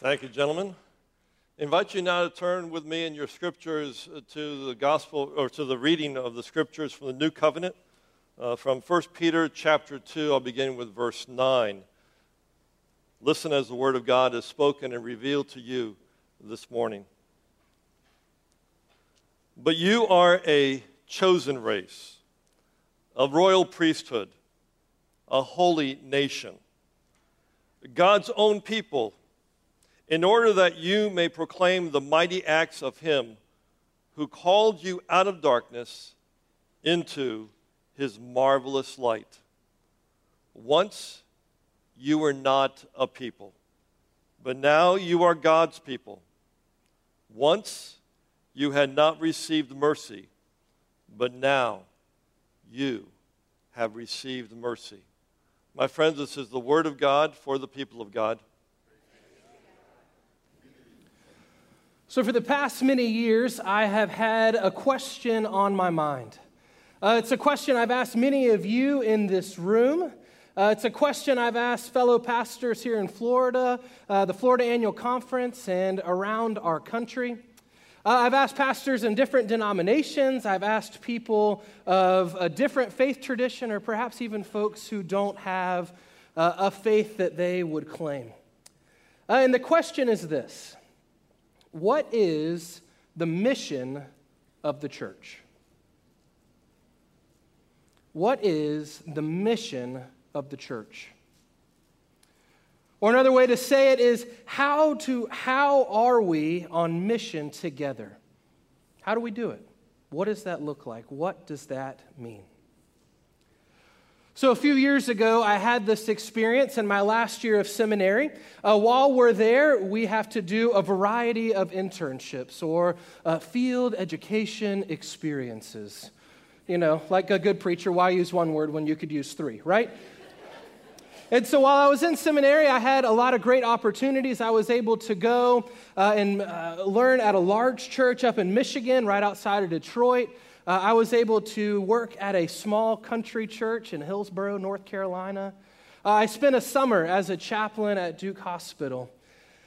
Thank you, gentlemen. I invite you now to turn with me in your scriptures to the gospel or to the reading of the scriptures from the New Covenant. Uh, from 1 Peter chapter 2, I'll begin with verse 9. Listen as the word of God is spoken and revealed to you this morning. But you are a chosen race, a royal priesthood, a holy nation, God's own people in order that you may proclaim the mighty acts of Him who called you out of darkness into His marvelous light. Once you were not a people, but now you are God's people. Once you had not received mercy, but now you have received mercy. My friends, this is the word of God for the people of God. So, for the past many years, I have had a question on my mind. Uh, it's a question I've asked many of you in this room. Uh, it's a question I've asked fellow pastors here in Florida, uh, the Florida Annual Conference, and around our country. Uh, I've asked pastors in different denominations. I've asked people of a different faith tradition, or perhaps even folks who don't have uh, a faith that they would claim. Uh, and the question is this what is the mission of the church? What is the mission of the church? Or another way to say it is how to how are we on mission together? How do we do it? What does that look like? What does that mean? So, a few years ago, I had this experience in my last year of seminary. Uh, while we're there, we have to do a variety of internships or uh, field education experiences. You know, like a good preacher, why use one word when you could use three, right? And so while I was in seminary, I had a lot of great opportunities. I was able to go uh, and uh, learn at a large church up in Michigan, right outside of Detroit. Uh, I was able to work at a small country church in Hillsborough, North Carolina. Uh, I spent a summer as a chaplain at Duke Hospital.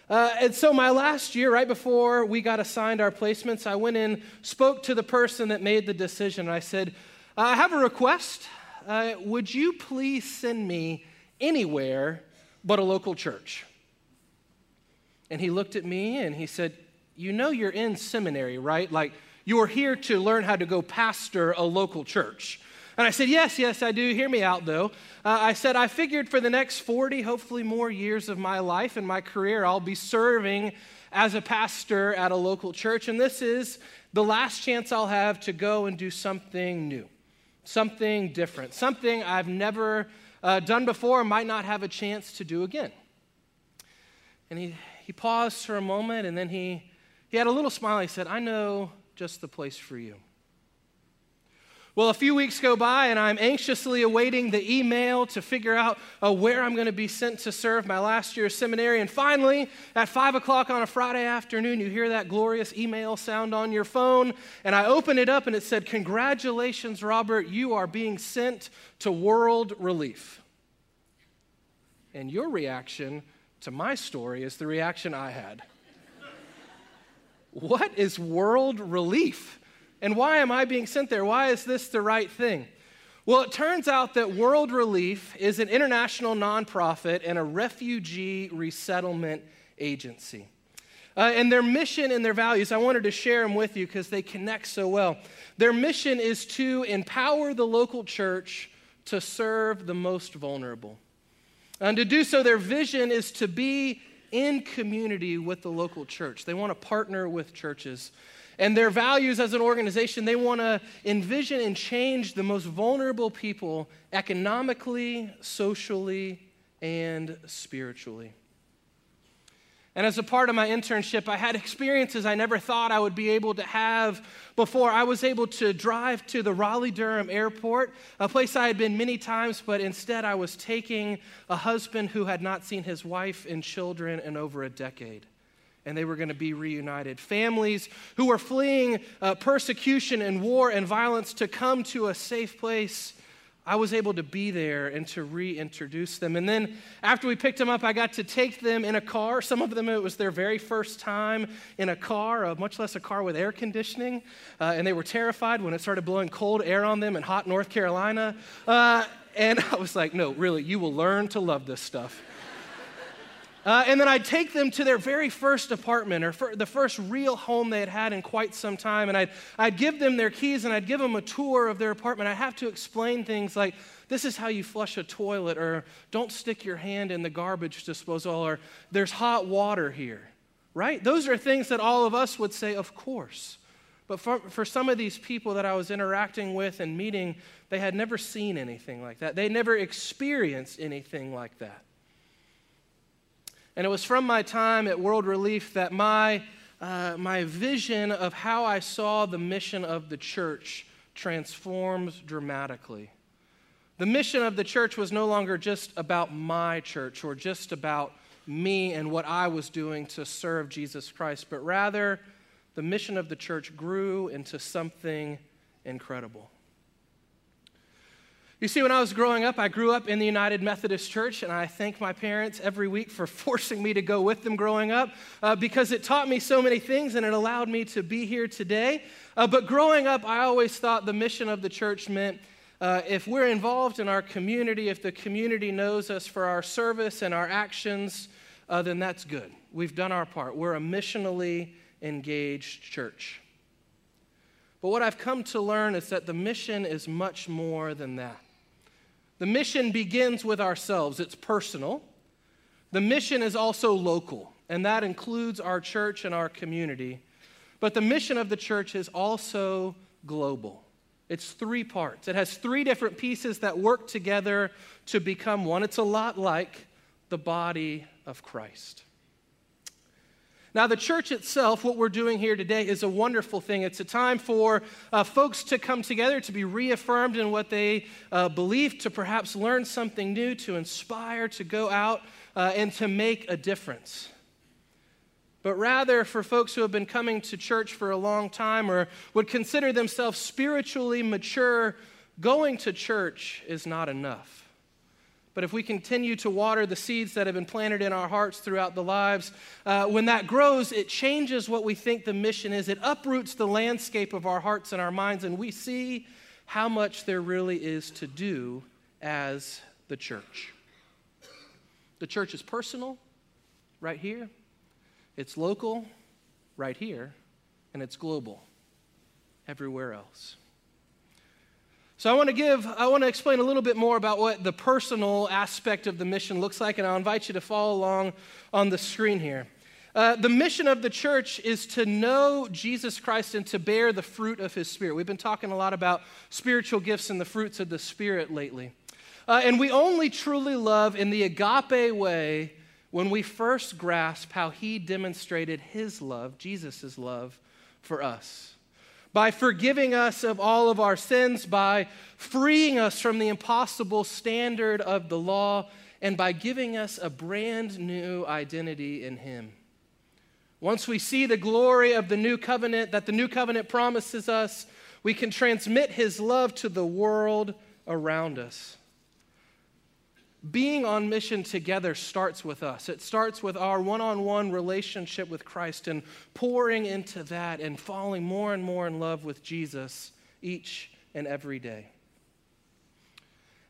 Uh, and so, my last year, right before we got assigned our placements, I went in, spoke to the person that made the decision. I said, I have a request. Uh, would you please send me anywhere but a local church? And he looked at me and he said, You know, you're in seminary, right? Like, you are here to learn how to go pastor a local church. And I said, Yes, yes, I do. Hear me out, though. Uh, I said, I figured for the next 40, hopefully more years of my life and my career, I'll be serving as a pastor at a local church. And this is the last chance I'll have to go and do something new, something different, something I've never uh, done before, might not have a chance to do again. And he, he paused for a moment and then he, he had a little smile. He said, I know just the place for you. Well, a few weeks go by, and I'm anxiously awaiting the email to figure out uh, where I'm going to be sent to serve my last year of seminary. And finally, at 5 o'clock on a Friday afternoon, you hear that glorious email sound on your phone. And I open it up, and it said, Congratulations, Robert, you are being sent to World Relief. And your reaction to my story is the reaction I had. What is world relief? And why am I being sent there? Why is this the right thing? Well, it turns out that World Relief is an international nonprofit and a refugee resettlement agency. Uh, and their mission and their values, I wanted to share them with you because they connect so well. Their mission is to empower the local church to serve the most vulnerable. And to do so, their vision is to be in community with the local church. They want to partner with churches. And their values as an organization, they want to envision and change the most vulnerable people economically, socially, and spiritually. And as a part of my internship, I had experiences I never thought I would be able to have before. I was able to drive to the Raleigh Durham airport, a place I had been many times, but instead I was taking a husband who had not seen his wife and children in over a decade. And they were going to be reunited. Families who were fleeing uh, persecution and war and violence to come to a safe place I was able to be there and to reintroduce them. And then after we picked them up, I got to take them in a car. Some of them, it was their very first time in a car, much less a car with air conditioning. Uh, and they were terrified when it started blowing cold air on them in hot North Carolina. Uh, and I was like, no, really, you will learn to love this stuff. Uh, and then I'd take them to their very first apartment or the first real home they had had in quite some time. And I'd, I'd give them their keys and I'd give them a tour of their apartment. I have to explain things like, this is how you flush a toilet, or don't stick your hand in the garbage disposal, or there's hot water here, right? Those are things that all of us would say, of course. But for, for some of these people that I was interacting with and meeting, they had never seen anything like that. They never experienced anything like that. And it was from my time at World Relief that my, uh, my vision of how I saw the mission of the church transformed dramatically. The mission of the church was no longer just about my church or just about me and what I was doing to serve Jesus Christ, but rather the mission of the church grew into something incredible. You see, when I was growing up, I grew up in the United Methodist Church, and I thank my parents every week for forcing me to go with them growing up uh, because it taught me so many things and it allowed me to be here today. Uh, but growing up, I always thought the mission of the church meant uh, if we're involved in our community, if the community knows us for our service and our actions, uh, then that's good. We've done our part. We're a missionally engaged church. But what I've come to learn is that the mission is much more than that. The mission begins with ourselves, it's personal. The mission is also local, and that includes our church and our community. But the mission of the church is also global. It's three parts. It has three different pieces that work together to become one. It's a lot like the body of Christ. Now, the church itself, what we're doing here today, is a wonderful thing. It's a time for uh, folks to come together, to be reaffirmed in what they uh, believe, to perhaps learn something new, to inspire, to go out uh, and to make a difference. But rather, for folks who have been coming to church for a long time or would consider themselves spiritually mature, going to church is not enough. But if we continue to water the seeds that have been planted in our hearts throughout the lives, uh, when that grows, it changes what we think the mission is. It uproots the landscape of our hearts and our minds, and we see how much there really is to do as the church. The church is personal, right here, it's local, right here, and it's global, everywhere else. So I want to give, I want to explain a little bit more about what the personal aspect of the mission looks like, and I'll invite you to follow along on the screen here. Uh, the mission of the church is to know Jesus Christ and to bear the fruit of his Spirit. We've been talking a lot about spiritual gifts and the fruits of the Spirit lately. Uh, and we only truly love in the agape way when we first grasp how he demonstrated his love, Jesus' love, for us by forgiving us of all of our sins, by freeing us from the impossible standard of the law, and by giving us a brand new identity in Him. Once we see the glory of the new covenant that the new covenant promises us, we can transmit His love to the world around us being on mission together starts with us. It starts with our one on one relationship with Christ and pouring into that and falling more and more in love with Jesus each and every day.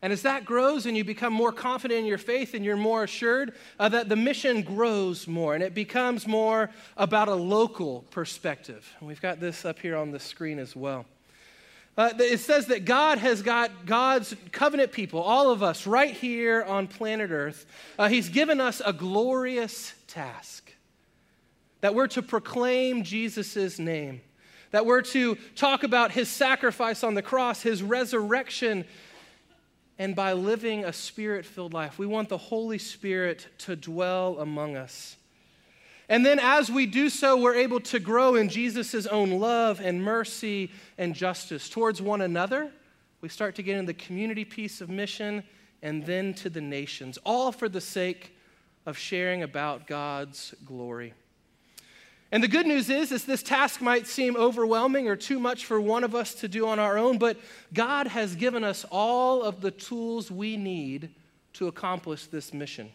And as that grows and you become more confident in your faith and you're more assured uh, that the mission grows more and it becomes more about a local perspective. And we've got this up here on the screen as well. Uh, it says that God has got God's covenant people, all of us, right here on planet Earth. Uh, he's given us a glorious task that we're to proclaim Jesus' name, that we're to talk about his sacrifice on the cross, his resurrection, and by living a spirit filled life. We want the Holy Spirit to dwell among us. And then as we do so, we're able to grow in Jesus' own love and mercy and justice towards one another. We start to get in the community piece of mission and then to the nations, all for the sake of sharing about God's glory. And the good news is, is this task might seem overwhelming or too much for one of us to do on our own, but God has given us all of the tools we need to accomplish this mission.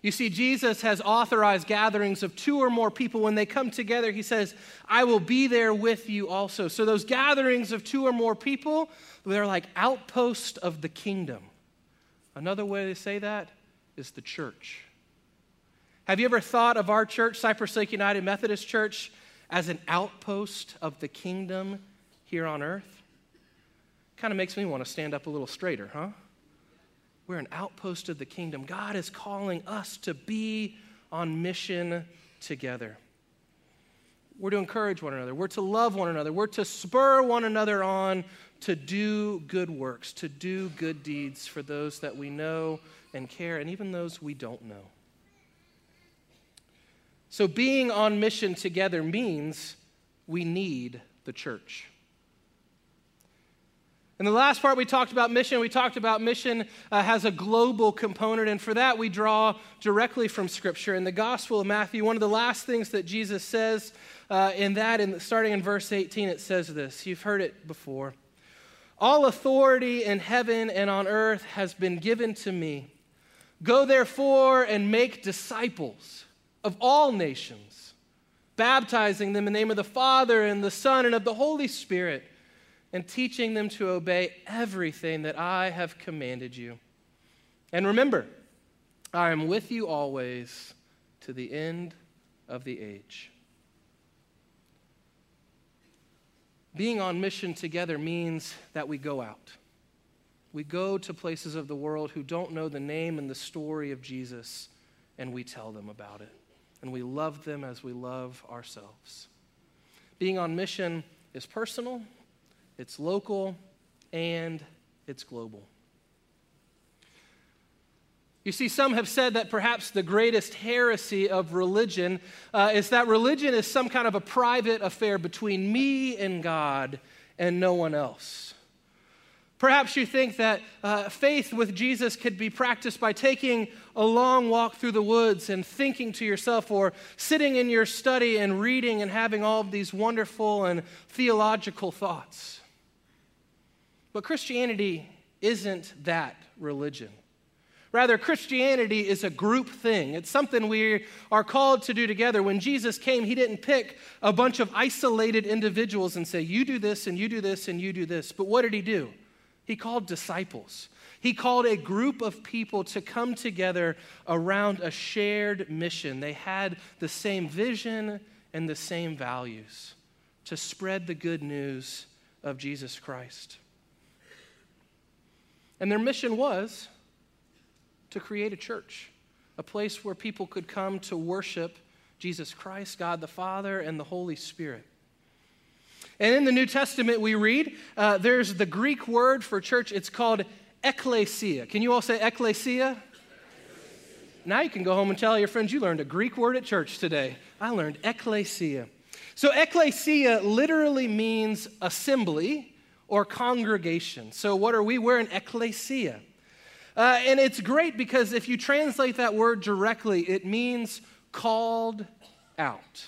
You see, Jesus has authorized gatherings of two or more people. When they come together, he says, I will be there with you also. So, those gatherings of two or more people, they're like outposts of the kingdom. Another way to say that is the church. Have you ever thought of our church, Cypress Lake United Methodist Church, as an outpost of the kingdom here on earth? Kind of makes me want to stand up a little straighter, huh? We're an outpost of the kingdom. God is calling us to be on mission together. We're to encourage one another. We're to love one another. We're to spur one another on to do good works, to do good deeds for those that we know and care, and even those we don't know. So, being on mission together means we need the church. In the last part, we talked about mission. We talked about mission uh, has a global component, and for that, we draw directly from Scripture. In the Gospel of Matthew, one of the last things that Jesus says uh, in that, in, starting in verse 18, it says this. You've heard it before. All authority in heaven and on earth has been given to me. Go therefore and make disciples of all nations, baptizing them in the name of the Father and the Son and of the Holy Spirit and teaching them to obey everything that I have commanded you. And remember, I am with you always to the end of the age. Being on mission together means that we go out. We go to places of the world who don't know the name and the story of Jesus, and we tell them about it. And we love them as we love ourselves. Being on mission is personal it's local, and it's global. You see, some have said that perhaps the greatest heresy of religion uh, is that religion is some kind of a private affair between me and God and no one else. Perhaps you think that uh, faith with Jesus could be practiced by taking a long walk through the woods and thinking to yourself, or sitting in your study and reading and having all of these wonderful and theological thoughts. But Christianity isn't that religion. Rather, Christianity is a group thing. It's something we are called to do together. When Jesus came, he didn't pick a bunch of isolated individuals and say, You do this, and you do this, and you do this. But what did he do? He called disciples. He called a group of people to come together around a shared mission. They had the same vision and the same values to spread the good news of Jesus Christ. And their mission was to create a church, a place where people could come to worship Jesus Christ, God the Father, and the Holy Spirit. And in the New Testament, we read uh, there's the Greek word for church. It's called ecclesia. Can you all say ecclesia? Now you can go home and tell your friends you learned a Greek word at church today. I learned ecclesia. So, ecclesia literally means assembly or congregation. So, what are we? We're an ecclesia. Uh, and it's great because if you translate that word directly, it means called out.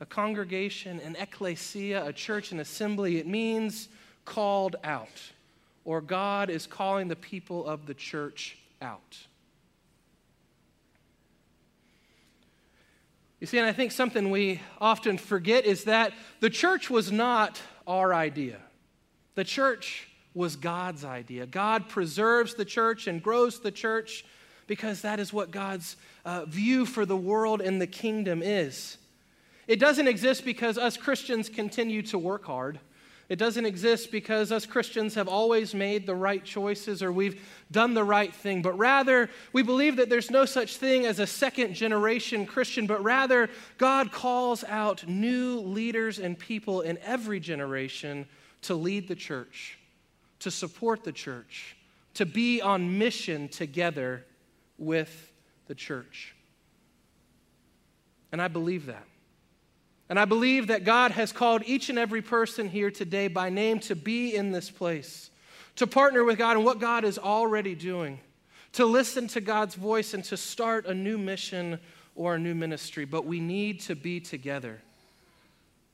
A congregation, an ecclesia, a church, an assembly, it means called out. Or God is calling the people of the church out. You see, and I think something we often forget is that the church was not our idea. The church was God's idea. God preserves the church and grows the church because that is what God's uh, view for the world and the kingdom is. It doesn't exist because us Christians continue to work hard. It doesn't exist because us Christians have always made the right choices or we've done the right thing, but rather we believe that there's no such thing as a second generation Christian, but rather God calls out new leaders and people in every generation to lead the church, to support the church, to be on mission together with the church. And I believe that. And I believe that God has called each and every person here today by name to be in this place, to partner with God in what God is already doing, to listen to God's voice and to start a new mission or a new ministry, but we need to be together.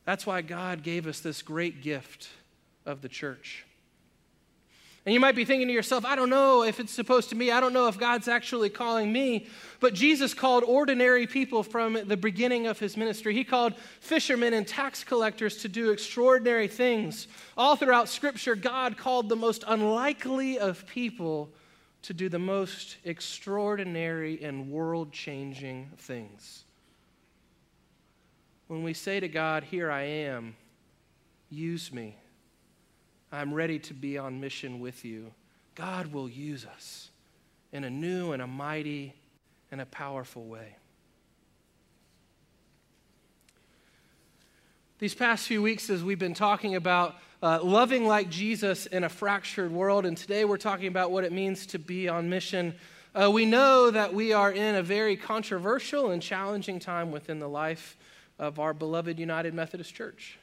That's why God gave us this great gift of the church. And you might be thinking to yourself, I don't know if it's supposed to be, I don't know if God's actually calling me. But Jesus called ordinary people from the beginning of his ministry. He called fishermen and tax collectors to do extraordinary things. All throughout Scripture, God called the most unlikely of people to do the most extraordinary and world changing things. When we say to God, Here I am, use me I'm ready to be on mission with you. God will use us in a new and a mighty and a powerful way. These past few weeks, as we've been talking about uh, loving like Jesus in a fractured world, and today we're talking about what it means to be on mission, uh, we know that we are in a very controversial and challenging time within the life of our beloved United Methodist Church.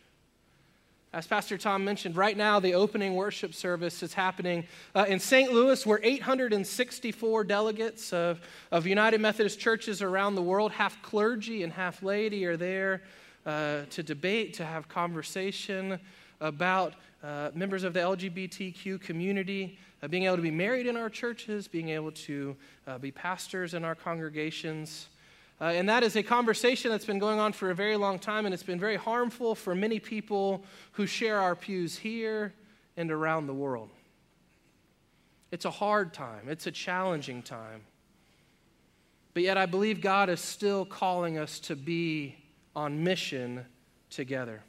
As Pastor Tom mentioned, right now the opening worship service is happening uh, in St. Louis, where 864 delegates of, of United Methodist churches around the world, half clergy and half laity, are there uh, to debate, to have conversation about uh, members of the LGBTQ community uh, being able to be married in our churches, being able to uh, be pastors in our congregations. Uh, and that is a conversation that's been going on for a very long time, and it's been very harmful for many people who share our pews here and around the world. It's a hard time, it's a challenging time. But yet, I believe God is still calling us to be on mission together.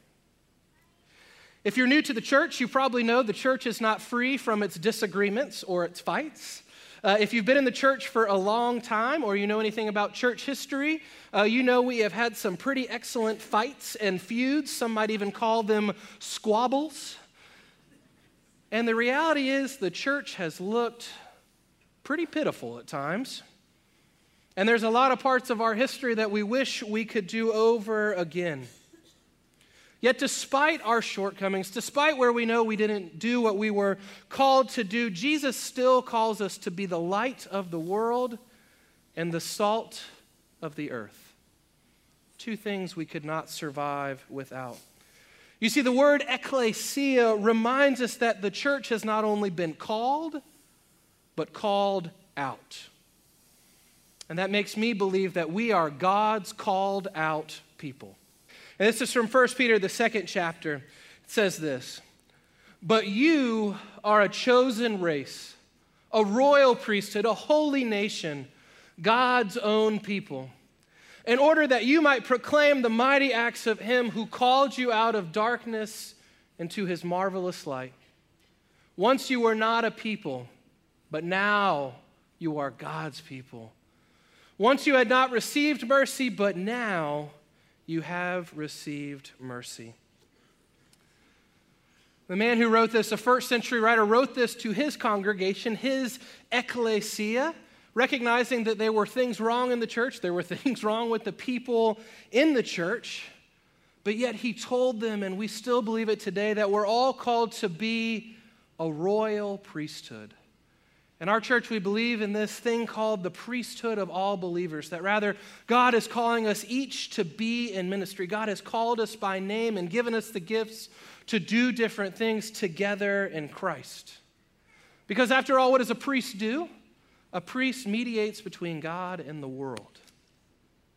If you're new to the church, you probably know the church is not free from its disagreements or its fights. Uh, if you've been in the church for a long time or you know anything about church history, uh, you know we have had some pretty excellent fights and feuds. Some might even call them squabbles. And the reality is, the church has looked pretty pitiful at times. And there's a lot of parts of our history that we wish we could do over again. Yet, despite our shortcomings, despite where we know we didn't do what we were called to do, Jesus still calls us to be the light of the world and the salt of the earth. Two things we could not survive without. You see, the word ecclesia reminds us that the church has not only been called, but called out. And that makes me believe that we are God's called out people. And this is from 1 Peter, the second chapter. It says this But you are a chosen race, a royal priesthood, a holy nation, God's own people, in order that you might proclaim the mighty acts of Him who called you out of darkness into His marvelous light. Once you were not a people, but now you are God's people. Once you had not received mercy, but now you have received mercy. The man who wrote this, a first century writer, wrote this to his congregation, his ecclesia, recognizing that there were things wrong in the church, there were things wrong with the people in the church, but yet he told them, and we still believe it today, that we're all called to be a royal priesthood. In our church, we believe in this thing called the priesthood of all believers, that rather, God is calling us each to be in ministry. God has called us by name and given us the gifts to do different things together in Christ. Because after all, what does a priest do? A priest mediates between God and the world.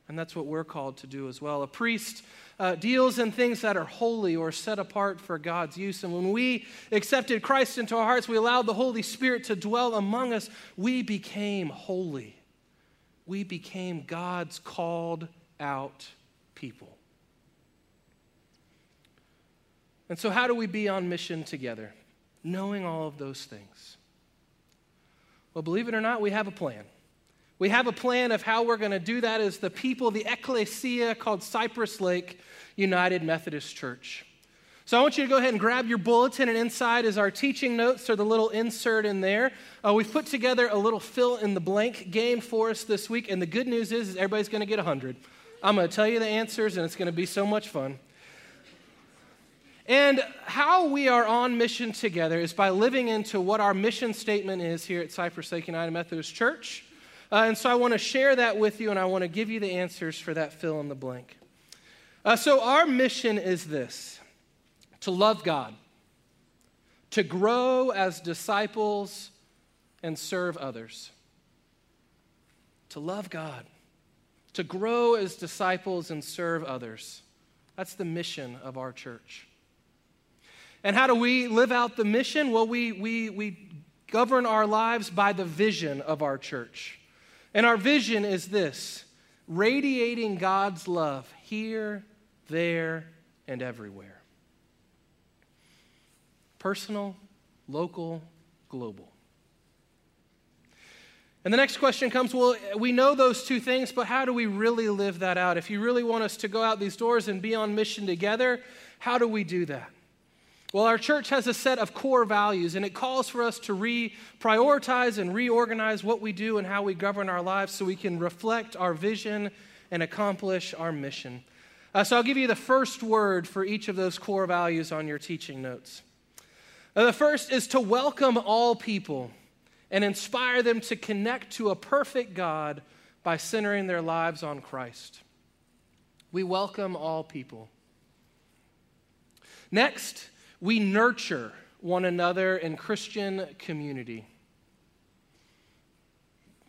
And that's what we're called to do as well. A priest uh, deals in things that are holy or set apart for God's use. And when we accepted Christ into our hearts, we allowed the Holy Spirit to dwell among us, we became holy. We became God's called out people. And so, how do we be on mission together? Knowing all of those things. Well, believe it or not, we have a plan. We have a plan of how we're going to do that as the people, the ecclesia called Cypress Lake United Methodist Church. So I want you to go ahead and grab your bulletin, and inside is our teaching notes or the little insert in there. Uh, we've put together a little fill in the blank game for us this week, and the good news is, is everybody's going to get 100. I'm going to tell you the answers, and it's going to be so much fun. And how we are on mission together is by living into what our mission statement is here at Cypress Lake United Methodist Church Uh, and so I want to share that with you, and I want to give you the answers for that fill in the blank. Uh, so, our mission is this to love God, to grow as disciples, and serve others. To love God, to grow as disciples, and serve others. That's the mission of our church. And how do we live out the mission? Well, we, we, we govern our lives by the vision of our church. And our vision is this radiating God's love here, there, and everywhere. Personal, local, global. And the next question comes well, we know those two things, but how do we really live that out? If you really want us to go out these doors and be on mission together, how do we do that? Well, our church has a set of core values, and it calls for us to reprioritize and reorganize what we do and how we govern our lives so we can reflect our vision and accomplish our mission. Uh, so I'll give you the first word for each of those core values on your teaching notes. Uh, the first is to welcome all people and inspire them to connect to a perfect God by centering their lives on Christ. We welcome all people. Next, we nurture one another in Christian community.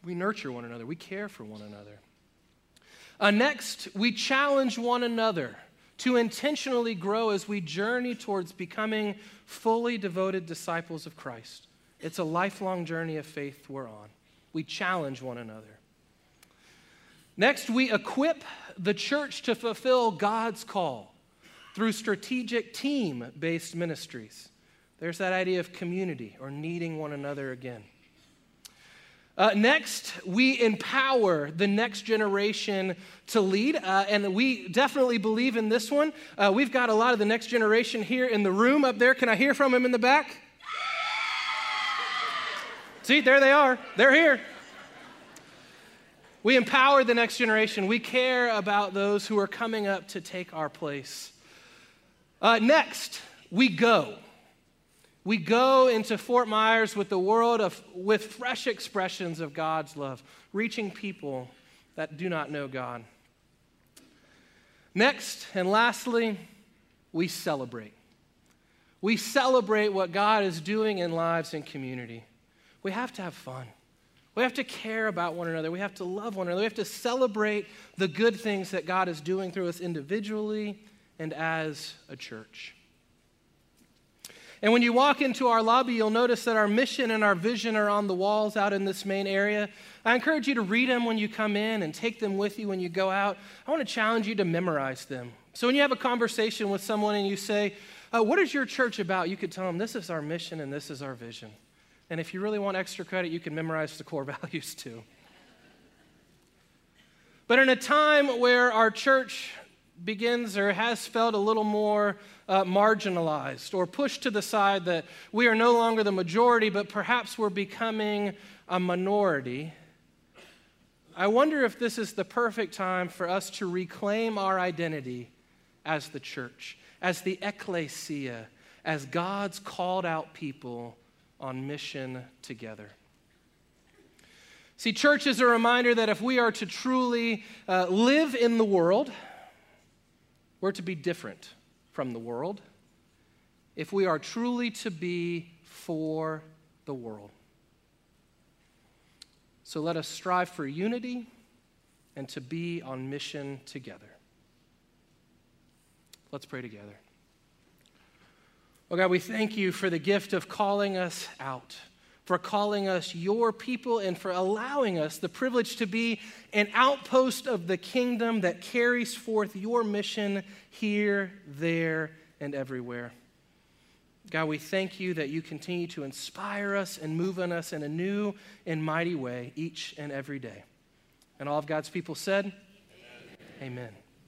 We nurture one another, we care for one another. Uh, next, we challenge one another to intentionally grow as we journey towards becoming fully devoted disciples of Christ. It's a lifelong journey of faith we're on. We challenge one another. Next, we equip the church to fulfill God's call through strategic team based ministries. There's that idea of community or needing one another again. Uh, next, we empower the next generation to lead, uh, and we definitely believe in this one. Uh, we've got a lot of the next generation here in the room up there. Can I hear from them in the back? See, there they are. They're here. We empower the next generation. We care about those who are coming up to take our place. Uh, next, we go. We go into Fort Myers with the world of, with fresh expressions of God's love, reaching people that do not know God. Next and lastly, we celebrate. We celebrate what God is doing in lives and community. We have to have fun. We have to care about one another. We have to love one another. We have to celebrate the good things that God is doing through us individually and as a church. And when you walk into our lobby, you'll notice that our mission and our vision are on the walls out in this main area. I encourage you to read them when you come in and take them with you when you go out. I want to challenge you to memorize them. So when you have a conversation with someone and you say, uh, What is your church about? you could tell them, This is our mission and this is our vision. And if you really want extra credit, you can memorize the core values too. But in a time where our church begins or has felt a little more uh, marginalized or pushed to the side that we are no longer the majority, but perhaps we're becoming a minority. I wonder if this is the perfect time for us to reclaim our identity as the church, as the ecclesia, as God's called out people on mission together. See, church is a reminder that if we are to truly uh, live in the world, we're to be different from the world if we are truly to be for the world. So let us strive for unity and to be on mission together. Let's pray together. Oh God, we thank you for the gift of calling us out for calling us your people and for allowing us the privilege to be an outpost of the kingdom that carries forth your mission here, there, and everywhere. God, we thank you that you continue to inspire us and move on us in a new and mighty way each and every day. And all of God's people said, Amen. Amen.